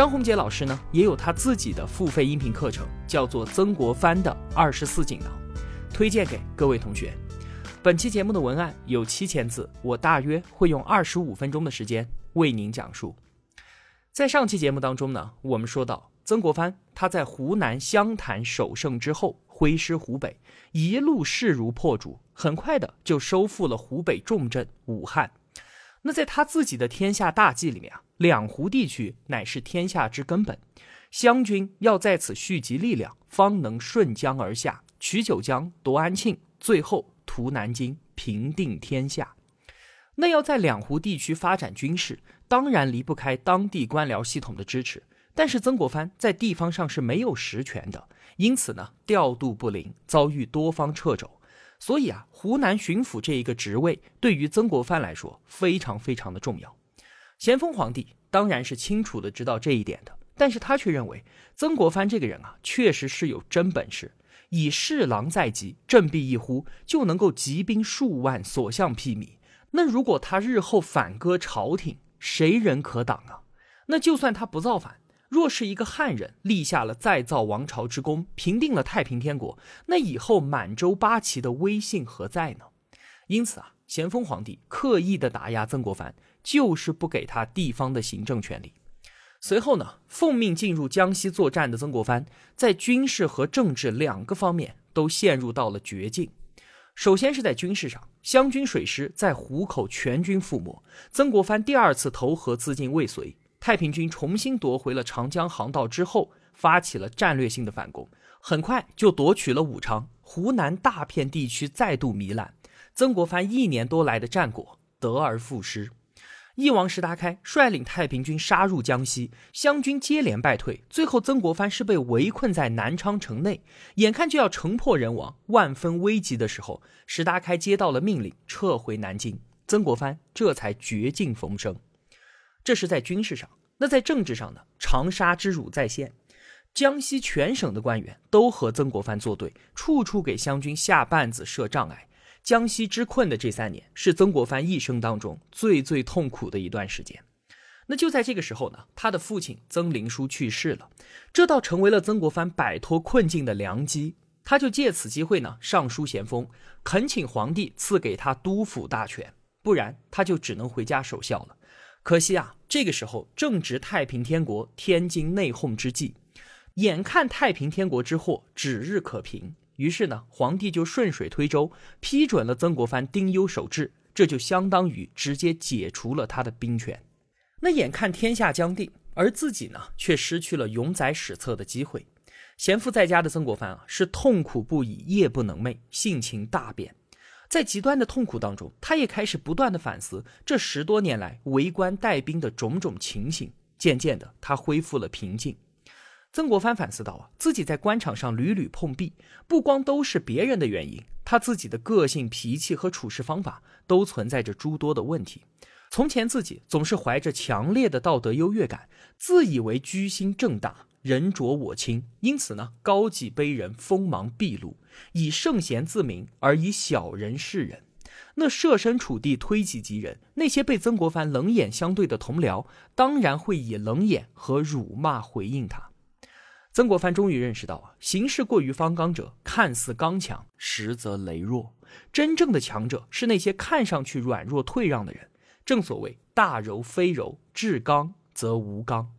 张宏杰老师呢，也有他自己的付费音频课程，叫做《曾国藩的二十四锦囊》，推荐给各位同学。本期节目的文案有七千字，我大约会用二十五分钟的时间为您讲述。在上期节目当中呢，我们说到曾国藩他在湖南湘潭首胜之后，挥师湖北，一路势如破竹，很快的就收复了湖北重镇武汉。那在他自己的天下大计里面啊，两湖地区乃是天下之根本，湘军要在此蓄积力量，方能顺江而下，取九江，夺安庆，最后屠南京，平定天下。那要在两湖地区发展军事，当然离不开当地官僚系统的支持。但是曾国藩在地方上是没有实权的，因此呢，调度不灵，遭遇多方掣肘。所以啊，湖南巡抚这一个职位对于曾国藩来说非常非常的重要。咸丰皇帝当然是清楚的知道这一点的，但是他却认为曾国藩这个人啊，确实是有真本事，以侍郎在即，振臂一呼就能够集兵数万，所向披靡。那如果他日后反戈朝廷，谁人可挡啊？那就算他不造反。若是一个汉人立下了再造王朝之功，平定了太平天国，那以后满洲八旗的威信何在呢？因此啊，咸丰皇帝刻意的打压曾国藩，就是不给他地方的行政权力。随后呢，奉命进入江西作战的曾国藩，在军事和政治两个方面都陷入到了绝境。首先是在军事上，湘军水师在湖口全军覆没，曾国藩第二次投河自尽未遂。太平军重新夺回了长江航道之后，发起了战略性的反攻，很快就夺取了武昌。湖南大片地区再度糜烂，曾国藩一年多来的战果得而复失。翼王石达开率领太平军杀入江西，湘军接连败退，最后曾国藩是被围困在南昌城内，眼看就要城破人亡，万分危急的时候，石达开接到了命令，撤回南京，曾国藩这才绝境逢生。这是在军事上，那在政治上呢？长沙之辱再现，江西全省的官员都和曾国藩作对，处处给湘军下绊子、设障碍。江西之困的这三年，是曾国藩一生当中最最痛苦的一段时间。那就在这个时候呢，他的父亲曾林书去世了，这倒成为了曾国藩摆脱困境的良机。他就借此机会呢，上书咸丰，恳请皇帝赐给他督抚大权，不然他就只能回家守孝了。可惜啊，这个时候正值太平天国天津内讧之际，眼看太平天国之祸指日可平，于是呢，皇帝就顺水推舟批准了曾国藩丁忧守制，这就相当于直接解除了他的兵权。那眼看天下将定，而自己呢，却失去了永载史册的机会。闲赋在家的曾国藩啊，是痛苦不已，夜不能寐，性情大变。在极端的痛苦当中，他也开始不断的反思这十多年来为官带兵的种种情形。渐渐的，他恢复了平静。曾国藩反思到啊，自己在官场上屡屡碰壁，不光都是别人的原因，他自己的个性、脾气和处事方法都存在着诸多的问题。从前自己总是怀着强烈的道德优越感，自以为居心正大。人浊我清，因此呢，高己卑人，锋芒毕露，以圣贤自明，而以小人示人。那设身处地，推己及人，那些被曾国藩冷眼相对的同僚，当然会以冷眼和辱骂回应他。曾国藩终于认识到啊，行事过于方刚者，看似刚强，实则羸弱。真正的强者是那些看上去软弱退让的人。正所谓大柔非柔，至刚则无刚。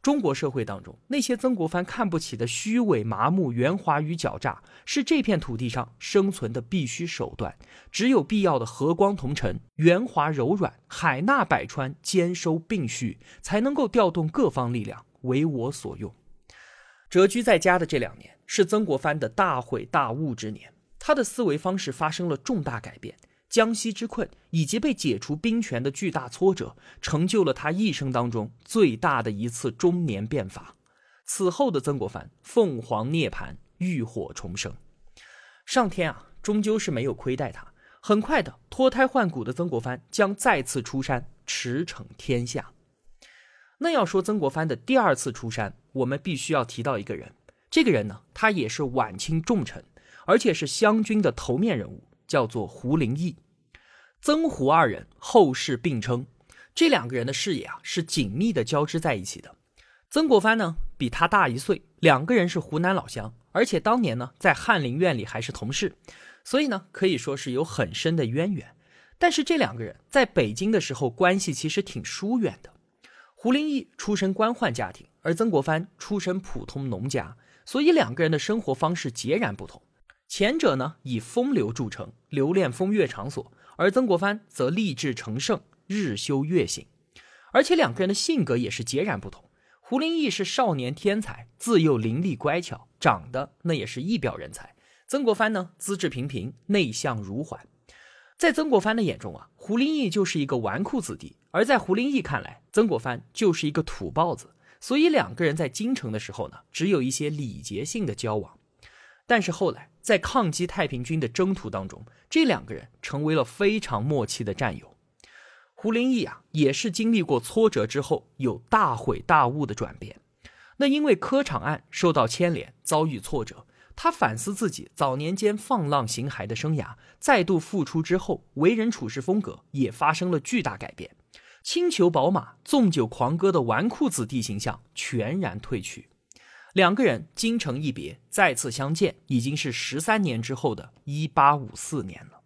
中国社会当中，那些曾国藩看不起的虚伪、麻木、圆滑与狡诈，是这片土地上生存的必须手段。只有必要的和光同尘、圆滑柔软、海纳百川、兼收并蓄，才能够调动各方力量为我所用。谪居在家的这两年，是曾国藩的大悔大悟之年，他的思维方式发生了重大改变。江西之困以及被解除兵权的巨大挫折，成就了他一生当中最大的一次中年变法。此后的曾国藩凤凰涅槃，浴火重生。上天啊，终究是没有亏待他。很快的，脱胎换骨的曾国藩将再次出山，驰骋天下。那要说曾国藩的第二次出山，我们必须要提到一个人。这个人呢，他也是晚清重臣，而且是湘军的头面人物，叫做胡林翼。曾胡二人后世并称，这两个人的事业啊是紧密的交织在一起的。曾国藩呢比他大一岁，两个人是湖南老乡，而且当年呢在翰林院里还是同事，所以呢可以说是有很深的渊源。但是这两个人在北京的时候关系其实挺疏远的。胡林翼出身官宦家庭，而曾国藩出身普通农家。所以两个人的生活方式截然不同，前者呢以风流著称，留恋风月场所，而曾国藩则立志成圣，日修月行。而且两个人的性格也是截然不同。胡林翼是少年天才，自幼伶俐乖巧，长得那也是一表人才。曾国藩呢资质平平，内向如缓。在曾国藩的眼中啊，胡林翼就是一个纨绔子弟；而在胡林翼看来，曾国藩就是一个土包子。所以两个人在京城的时候呢，只有一些礼节性的交往。但是后来在抗击太平军的征途当中，这两个人成为了非常默契的战友。胡林翼啊，也是经历过挫折之后有大悔大悟的转变。那因为科场案受到牵连，遭遇挫折，他反思自己早年间放浪形骸的生涯，再度复出之后，为人处事风格也发生了巨大改变。轻裘宝马、纵酒狂歌的纨绔子弟形象全然褪去，两个人京城一别，再次相见已经是十三年之后的一八五四年了。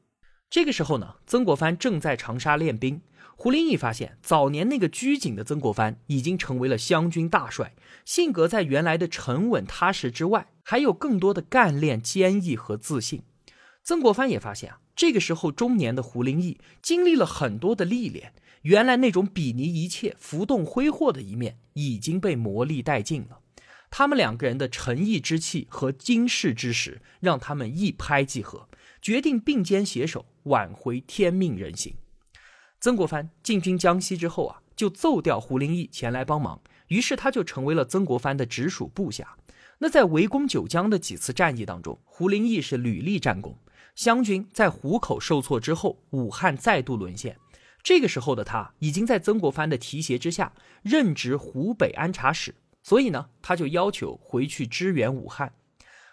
这个时候呢，曾国藩正在长沙练兵。胡林翼发现，早年那个拘谨的曾国藩已经成为了湘军大帅，性格在原来的沉稳踏实之外，还有更多的干练、坚毅和自信。曾国藩也发现啊，这个时候中年的胡林翼经历了很多的历练。原来那种比拟一切、浮动挥霍的一面已经被磨砺殆尽了。他们两个人的诚意之气和经世之识，让他们一拍即合，决定并肩携手挽回天命人心。曾国藩进军江西之后啊，就奏调胡林翼前来帮忙，于是他就成为了曾国藩的直属部下。那在围攻九江的几次战役当中，胡林翼是屡立战功。湘军在湖口受挫之后，武汉再度沦陷。这个时候的他已经在曾国藩的提携之下任职湖北安察使，所以呢，他就要求回去支援武汉。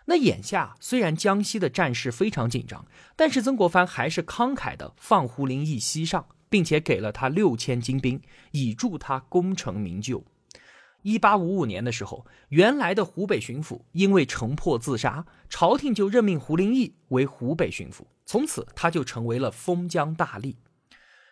那眼下虽然江西的战事非常紧张，但是曾国藩还是慷慨的放胡林翼西上，并且给了他六千精兵，以助他功成名就。一八五五年的时候，原来的湖北巡抚因为城破自杀，朝廷就任命胡林翼为湖北巡抚，从此他就成为了封疆大吏。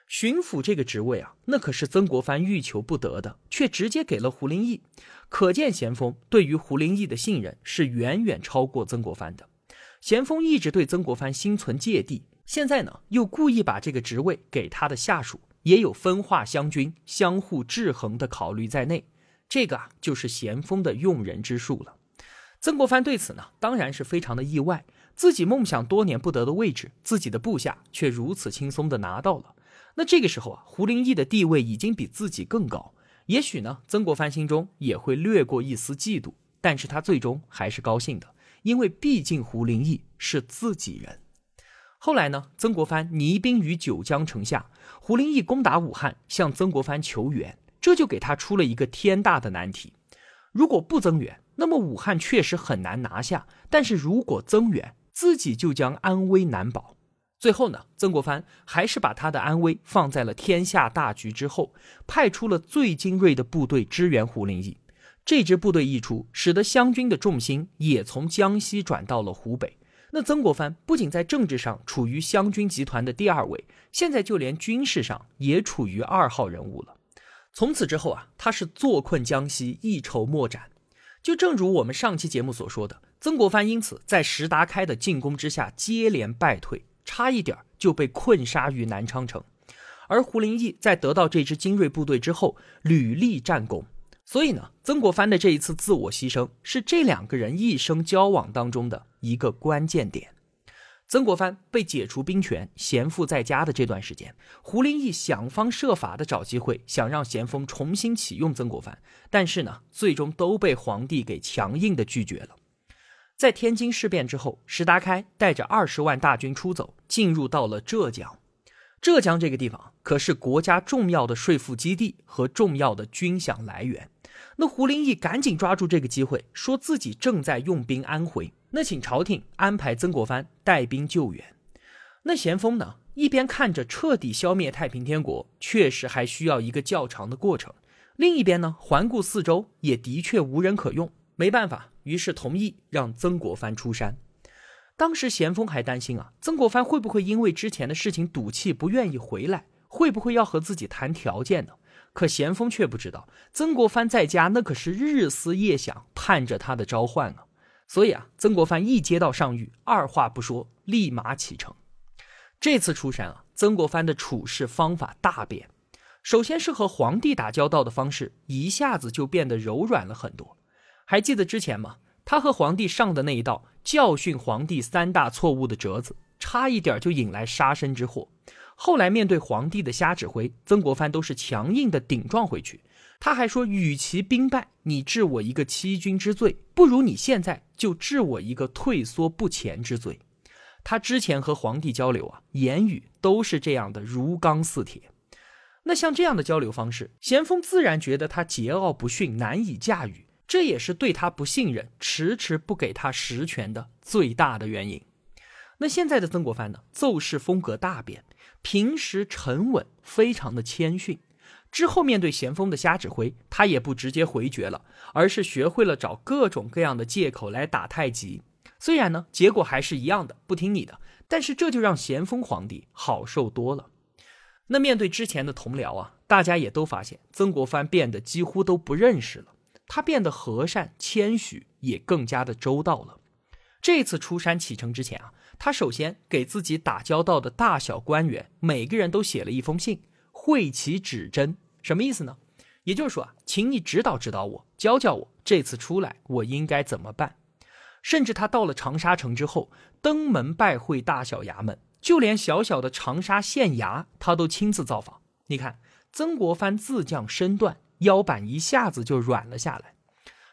巡抚这个职位啊，那可是曾国藩欲求不得的，却直接给了胡林翼，可见咸丰对于胡林翼的信任是远远超过曾国藩的。咸丰一直对曾国藩心存芥蒂，现在呢又故意把这个职位给他的下属，也有分化湘军、相互制衡的考虑在内。这个啊，就是咸丰的用人之术了。曾国藩对此呢，当然是非常的意外，自己梦想多年不得的位置，自己的部下却如此轻松的拿到了。那这个时候啊，胡林翼的地位已经比自己更高，也许呢，曾国藩心中也会掠过一丝嫉妒，但是他最终还是高兴的，因为毕竟胡林翼是自己人。后来呢，曾国藩泥兵于九江城下，胡林翼攻打武汉，向曾国藩求援，这就给他出了一个天大的难题：如果不增援，那么武汉确实很难拿下；但是如果增援，自己就将安危难保。最后呢，曾国藩还是把他的安危放在了天下大局之后，派出了最精锐的部队支援胡林翼。这支部队一出，使得湘军的重心也从江西转到了湖北。那曾国藩不仅在政治上处于湘军集团的第二位，现在就连军事上也处于二号人物了。从此之后啊，他是坐困江西，一筹莫展。就正如我们上期节目所说的，曾国藩因此在石达开的进攻之下接连败退。差一点就被困杀于南昌城，而胡林翼在得到这支精锐部队之后屡立战功，所以呢，曾国藩的这一次自我牺牲是这两个人一生交往当中的一个关键点。曾国藩被解除兵权，咸赋在家的这段时间，胡林翼想方设法的找机会，想让咸丰重新启用曾国藩，但是呢，最终都被皇帝给强硬的拒绝了。在天津事变之后，石达开带着二十万大军出走，进入到了浙江。浙江这个地方可是国家重要的税赋基地和重要的军饷来源。那胡林翼赶紧抓住这个机会，说自己正在用兵安徽，那请朝廷安排曾国藩带兵救援。那咸丰呢，一边看着彻底消灭太平天国确实还需要一个较长的过程，另一边呢，环顾四周也的确无人可用，没办法，于是同意让曾国藩出山。当时咸丰还担心啊，曾国藩会不会因为之前的事情赌气不愿意回来，会不会要和自己谈条件呢？可咸丰却不知道，曾国藩在家那可是日思夜想，盼着他的召唤啊。所以啊，曾国藩一接到上谕，二话不说，立马启程。这次出山啊，曾国藩的处事方法大变。首先是和皇帝打交道的方式，一下子就变得柔软了很多。还记得之前吗？他和皇帝上的那一道教训皇帝三大错误的折子，差一点就引来杀身之祸。后来面对皇帝的瞎指挥，曾国藩都是强硬的顶撞回去。他还说，与其兵败，你治我一个欺君之罪，不如你现在就治我一个退缩不前之罪。他之前和皇帝交流啊，言语都是这样的，如钢似铁。那像这样的交流方式，咸丰自然觉得他桀骜不驯，难以驾驭。这也是对他不信任、迟迟不给他实权的最大的原因。那现在的曾国藩呢？奏事风格大变，平时沉稳，非常的谦逊。之后面对咸丰的瞎指挥，他也不直接回绝了，而是学会了找各种各样的借口来打太极。虽然呢，结果还是一样的，不听你的，但是这就让咸丰皇帝好受多了。那面对之前的同僚啊，大家也都发现曾国藩变得几乎都不认识了。他变得和善谦虚，也更加的周到了。这次出山启程之前啊，他首先给自己打交道的大小官员，每个人都写了一封信，会其指针。什么意思呢？也就是说啊，请你指导指导我，教教我，这次出来我应该怎么办？甚至他到了长沙城之后，登门拜会大小衙门，就连小小的长沙县衙，他都亲自造访。你看，曾国藩自降身段。腰板一下子就软了下来。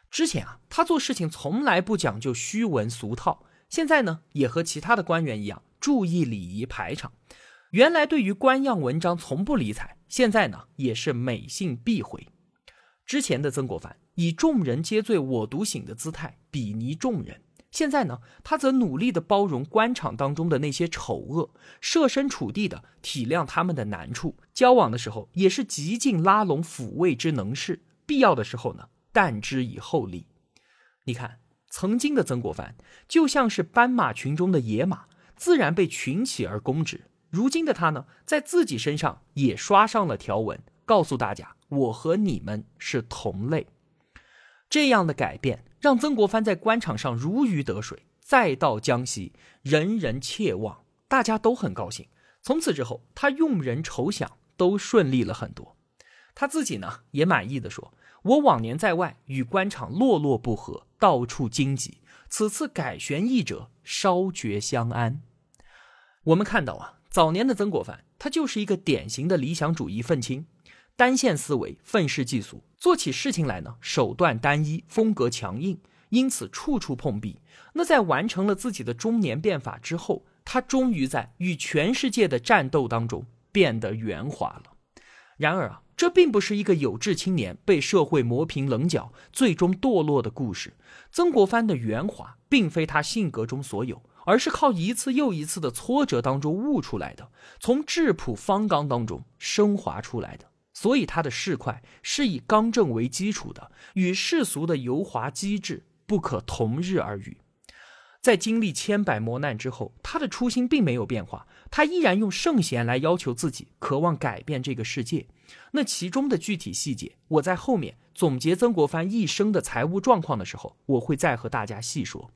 之前啊，他做事情从来不讲究虚文俗套，现在呢，也和其他的官员一样，注意礼仪排场。原来对于官样文章从不理睬，现在呢，也是每信必回。之前的曾国藩以众人皆醉我独醒的姿态鄙夷众人，现在呢，他则努力的包容官场当中的那些丑恶，设身处地的体谅他们的难处。交往的时候也是极尽拉拢抚慰之能事，必要的时候呢，淡之以厚利。你看，曾经的曾国藩就像是斑马群中的野马，自然被群起而攻之。如今的他呢，在自己身上也刷上了条纹，告诉大家：我和你们是同类。这样的改变让曾国藩在官场上如鱼得水，再到江西，人人切望，大家都很高兴。从此之后，他用人筹饷。都顺利了很多，他自己呢也满意的说：“我往年在外与官场落落不合，到处荆棘，此次改弦易辙，稍觉相安。”我们看到啊，早年的曾国藩，他就是一个典型的理想主义愤青，单线思维，愤世嫉俗，做起事情来呢手段单一，风格强硬，因此处处碰壁。那在完成了自己的中年变法之后，他终于在与全世界的战斗当中。变得圆滑了。然而啊，这并不是一个有志青年被社会磨平棱角，最终堕落的故事。曾国藩的圆滑，并非他性格中所有，而是靠一次又一次的挫折当中悟出来的，从质朴方刚当中升华出来的。所以他的市侩是以刚正为基础的，与世俗的油滑机智不可同日而语。在经历千百磨难之后，他的初心并没有变化，他依然用圣贤来要求自己，渴望改变这个世界。那其中的具体细节，我在后面总结曾国藩一生的财务状况的时候，我会再和大家细说。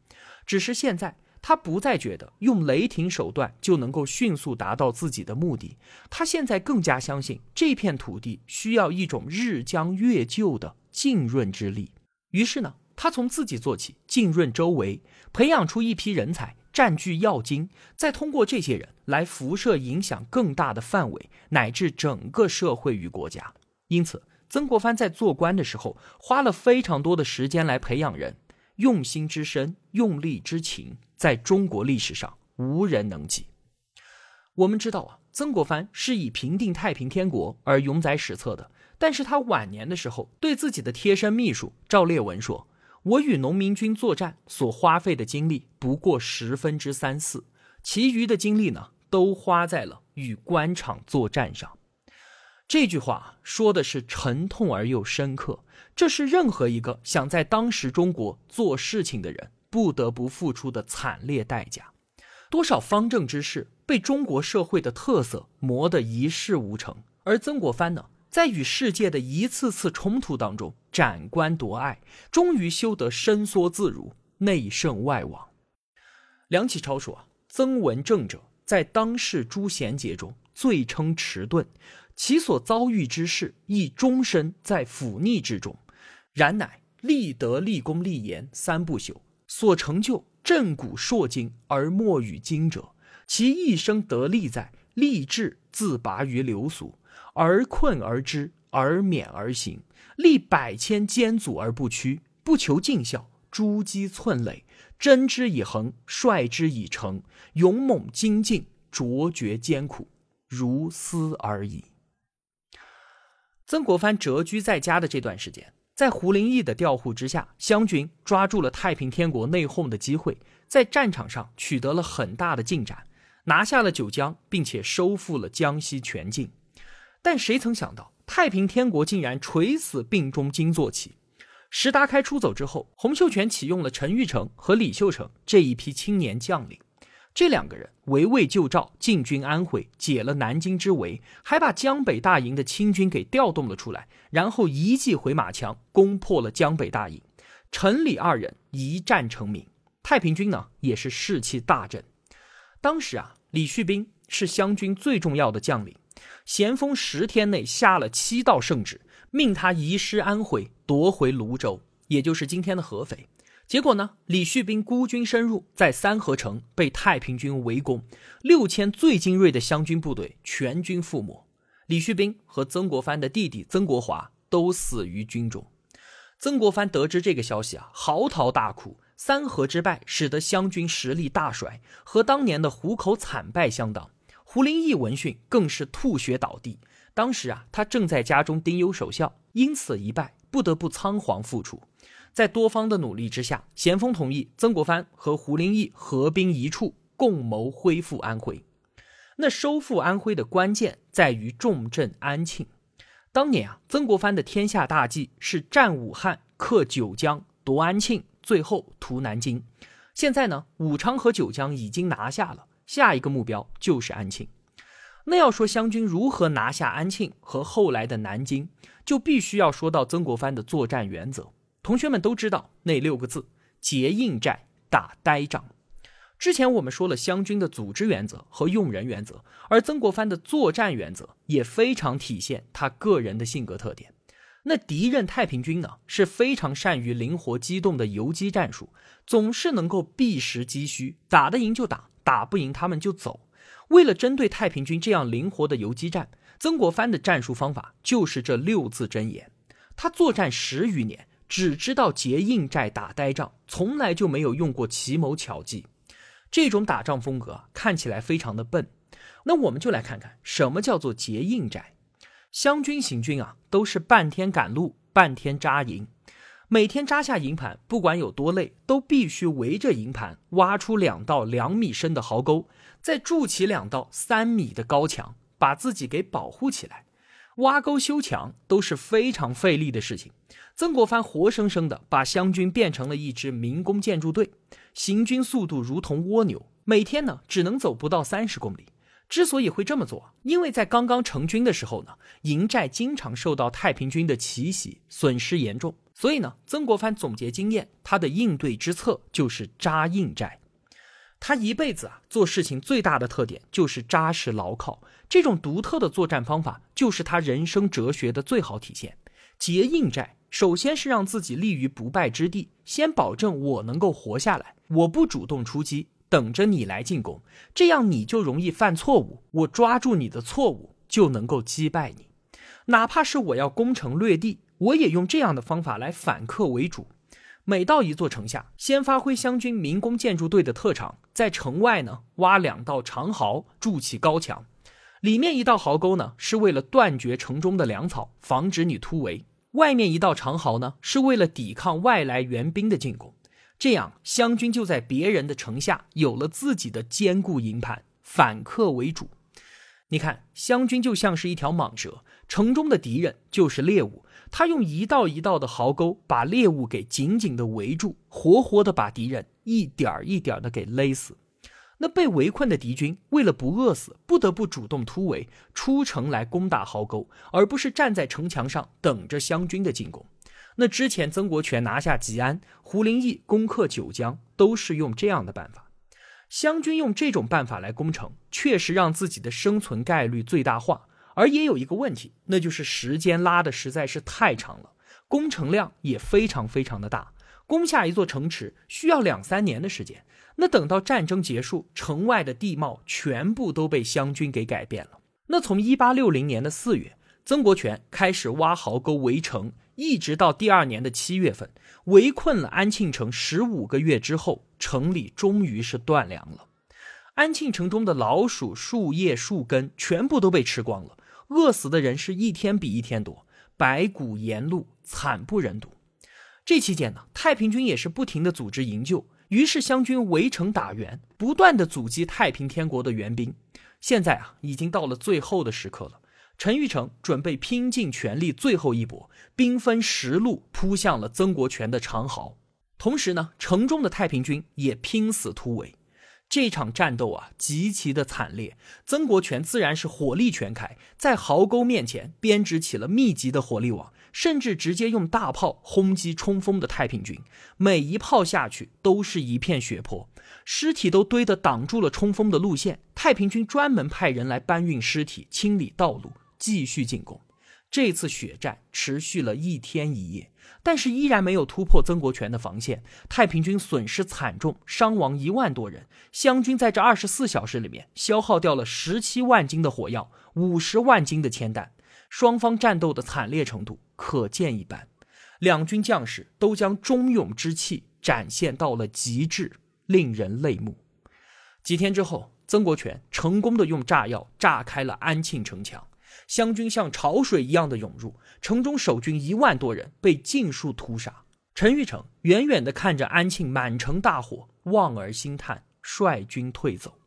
只是现在，他不再觉得用雷霆手段就能够迅速达到自己的目的，他现在更加相信这片土地需要一种日将月就的浸润之力。于是呢。他从自己做起，浸润周围，培养出一批人才，占据要津，再通过这些人来辐射影响更大的范围，乃至整个社会与国家。因此，曾国藩在做官的时候，花了非常多的时间来培养人，用心之深，用力之勤，在中国历史上无人能及。我们知道啊，曾国藩是以平定太平天国而永载史册的。但是他晚年的时候，对自己的贴身秘书赵烈文说：“我与农民军作战所花费的精力不过十分之三四，其余的精力呢，都花在了与官场作战上。”这句话说的是沉痛而又深刻，这是任何一个想在当时中国做事情的人不得不付出的惨烈代价。多少方正之士被中国社会的特色磨得一事无成，而曾国藩呢？在与世界的一次次冲突当中，斩官夺爱，终于修得伸缩自如，内圣外王。梁启超说：“，曾文正者，在当世诸贤杰中，最称迟钝，其所遭遇之事，亦终身在腐逆之中。然乃立德、立功、立言三不朽，所成就震古烁今而莫与今者，其一生得利在立志自拔于流俗。”而困而知，而勉而行，立百千坚阻而不屈，不求尽孝，诛鸡寸累，真之以恒，率之以诚，勇猛精进，卓绝艰苦，如斯而已。曾国藩谪居在家的这段时间，在胡林翼的调护之下，湘军抓住了太平天国内讧的机会，在战场上取得了很大的进展，拿下了九江，并且收复了江西全境。但谁曾想到，太平天国竟然垂死病中惊坐起。石达开出走之后，洪秀全启用了陈玉成和李秀成这一批青年将领。这两个人围魏救赵，进军安徽，解了南京之围，还把江北大营的清军给调动了出来，然后一骑回马枪，攻破了江北大营。陈李二人一战成名，太平军呢也是士气大振。当时啊，李旭斌是湘军最重要的将领。咸丰十天内下了七道圣旨，命他移师安徽，夺回泸州，也就是今天的合肥。结果呢，李旭斌孤军深入，在三河城被太平军围攻，六千最精锐的湘军部队全军覆没。李旭斌和曾国藩的弟弟曾国华都死于军中。曾国藩得知这个消息啊，嚎啕大哭。三河之败使得湘军实力大衰，和当年的湖口惨败相当。胡林翼闻讯更是吐血倒地。当时啊，他正在家中丁忧守孝，因此一败，不得不仓皇复出。在多方的努力之下，咸丰同意曾国藩和胡林翼合兵一处，共谋恢复安徽。那收复安徽的关键在于重镇安庆。当年啊，曾国藩的天下大计是战武汉、克九江、夺安庆，最后屠南京。现在呢，武昌和九江已经拿下了。下一个目标就是安庆。那要说湘军如何拿下安庆和后来的南京，就必须要说到曾国藩的作战原则。同学们都知道那六个字：结硬寨，打呆仗。之前我们说了湘军的组织原则和用人原则，而曾国藩的作战原则也非常体现他个人的性格特点。那敌人太平军呢，是非常善于灵活机动的游击战术，总是能够避实击虚，打得赢就打。打不赢他们就走。为了针对太平军这样灵活的游击战，曾国藩的战术方法就是这六字真言。他作战十余年，只知道结硬寨、打呆仗，从来就没有用过奇谋巧计。这种打仗风格看起来非常的笨。那我们就来看看什么叫做结硬寨。湘军行军啊，都是半天赶路，半天扎营。每天扎下营盘，不管有多累，都必须围着营盘挖出两道两米深的壕沟，再筑起两道三米的高墙，把自己给保护起来。挖沟修墙都是非常费力的事情。曾国藩活生生的把湘军变成了一支民工建筑队，行军速度如同蜗牛，每天呢只能走不到三十公里。之所以会这么做，因为在刚刚成军的时候呢，营寨经常受到太平军的奇袭，损失严重。所以呢，曾国藩总结经验，他的应对之策就是扎硬寨。他一辈子啊做事情最大的特点就是扎实牢靠，这种独特的作战方法就是他人生哲学的最好体现。结硬寨，首先是让自己立于不败之地，先保证我能够活下来，我不主动出击。等着你来进攻，这样你就容易犯错误，我抓住你的错误就能够击败你。哪怕是我要攻城略地，我也用这样的方法来反客为主。每到一座城下，先发挥湘军民工建筑队的特长，在城外呢挖两道长壕，筑起高墙。里面一道壕沟呢，是为了断绝城中的粮草，防止你突围；外面一道长壕呢，是为了抵抗外来援兵的进攻。这样，湘军就在别人的城下有了自己的坚固营盘，反客为主。你看，湘军就像是一条蟒蛇，城中的敌人就是猎物。他用一道一道的壕沟把猎物给紧紧的围住，活活的把敌人一点一点的给勒死。那被围困的敌军为了不饿死，不得不主动突围出城来攻打壕沟，而不是站在城墙上等着湘军的进攻。那之前曾国荃拿下吉安，胡林翼攻克九江，都是用这样的办法。湘军用这种办法来攻城，确实让自己的生存概率最大化。而也有一个问题，那就是时间拉的实在是太长了，工程量也非常非常的大。攻下一座城池需要两三年的时间，那等到战争结束，城外的地貌全部都被湘军给改变了。那从一八六零年的四月，曾国荃开始挖壕沟围城，一直到第二年的七月份，围困了安庆城十五个月之后，城里终于是断粮了。安庆城中的老鼠、树叶、树根全部都被吃光了。饿死的人是一天比一天多，白骨沿路，惨不忍睹。这期间呢，太平军也是不停的组织营救，于是湘军围城打援，不断的阻击太平天国的援兵。现在啊，已经到了最后的时刻了。陈玉成准备拼尽全力，最后一搏，兵分十路扑向了曾国荃的长壕。同时呢，城中的太平军也拼死突围。这场战斗啊，极其的惨烈。曾国荃自然是火力全开，在壕沟面前编织起了密集的火力网，甚至直接用大炮轰击冲锋的太平军。每一炮下去都是一片血泊，尸体都堆得挡住了冲锋的路线。太平军专门派人来搬运尸体、清理道路，继续进攻。这次血战持续了一天一夜，但是依然没有突破曾国荃的防线。太平军损失惨重，伤亡一万多人。湘军在这二十四小时里面消耗掉了十七万斤的火药，五十万斤的铅弹。双方战斗的惨烈程度可见一斑，两军将士都将忠勇之气展现到了极致，令人泪目。几天之后，曾国荃成功的用炸药炸开了安庆城墙。湘军像潮水一样的涌入城中，守军一万多人被尽数屠杀。陈玉成远远地看着安庆满城大火，望而兴叹，率军退走。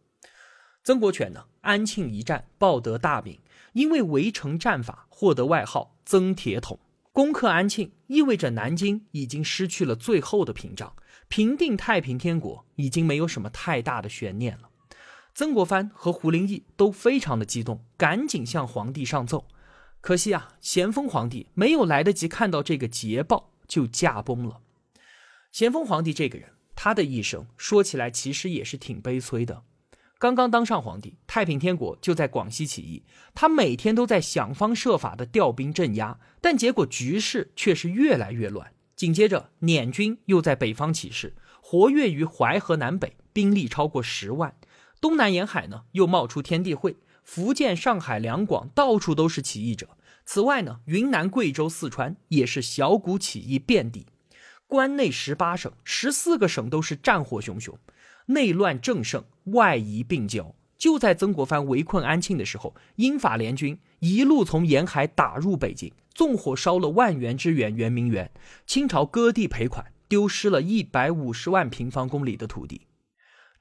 曾国荃呢？安庆一战报得大名，因为围城战法获得外号“曾铁桶”。攻克安庆意味着南京已经失去了最后的屏障，平定太平天国已经没有什么太大的悬念了。曾国藩和胡林翼都非常的激动，赶紧向皇帝上奏。可惜啊，咸丰皇帝没有来得及看到这个捷报，就驾崩了。咸丰皇帝这个人，他的一生说起来其实也是挺悲催的。刚刚当上皇帝，太平天国就在广西起义，他每天都在想方设法的调兵镇压，但结果局势却是越来越乱。紧接着，捻军又在北方起事，活跃于淮河南北，兵力超过十万。东南沿海呢，又冒出天地会，福建、上海、两广到处都是起义者。此外呢，云南、贵州、四川也是小股起义遍地。关内十八省，十四个省都是战火熊熊，内乱正盛，外夷并交。就在曾国藩围困安庆的时候，英法联军一路从沿海打入北京，纵火烧了万元之园圆明园。清朝割地赔款，丢失了一百五十万平方公里的土地。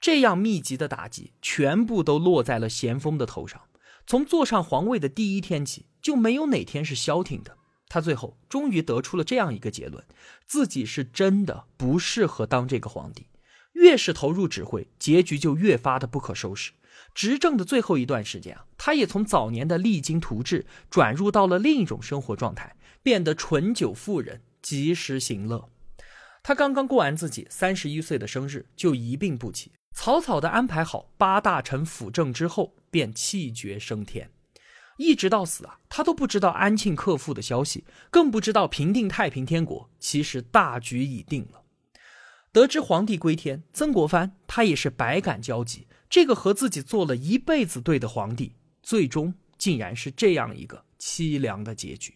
这样密集的打击，全部都落在了咸丰的头上。从坐上皇位的第一天起，就没有哪天是消停的。他最后终于得出了这样一个结论：自己是真的不适合当这个皇帝。越是投入指挥，结局就越发的不可收拾。执政的最后一段时间啊，他也从早年的励精图治，转入到了另一种生活状态，变得醇酒妇人，及时行乐。他刚刚过完自己三十一岁的生日，就一病不起。草草的安排好八大臣辅政之后，便气绝升天。一直到死啊，他都不知道安庆克复的消息，更不知道平定太平天国其实大局已定了。得知皇帝归天，曾国藩他也是百感交集。这个和自己做了一辈子对的皇帝，最终竟然是这样一个凄凉的结局。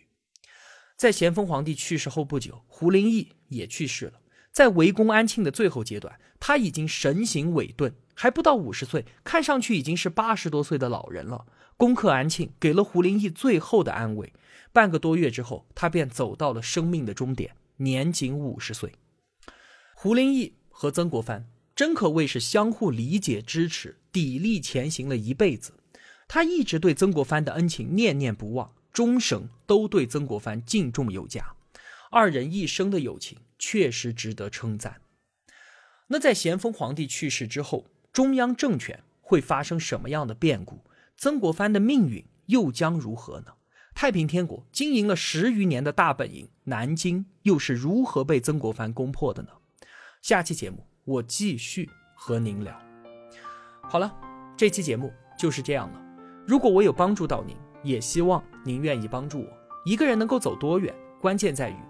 在咸丰皇帝去世后不久，胡林翼也去世了。在围攻安庆的最后阶段，他已经神形萎顿，还不到五十岁，看上去已经是八十多岁的老人了。攻克安庆，给了胡林翼最后的安慰。半个多月之后，他便走到了生命的终点，年仅五十岁。胡林翼和曾国藩真可谓是相互理解、支持、砥砺前行了一辈子。他一直对曾国藩的恩情念念不忘。终生都对曾国藩敬重有加，二人一生的友情确实值得称赞。那在咸丰皇帝去世之后，中央政权会发生什么样的变故？曾国藩的命运又将如何呢？太平天国经营了十余年的大本营南京，又是如何被曾国藩攻破的呢？下期节目我继续和您聊。好了，这期节目就是这样了。如果我有帮助到您，也希望您愿意帮助我。一个人能够走多远，关键在于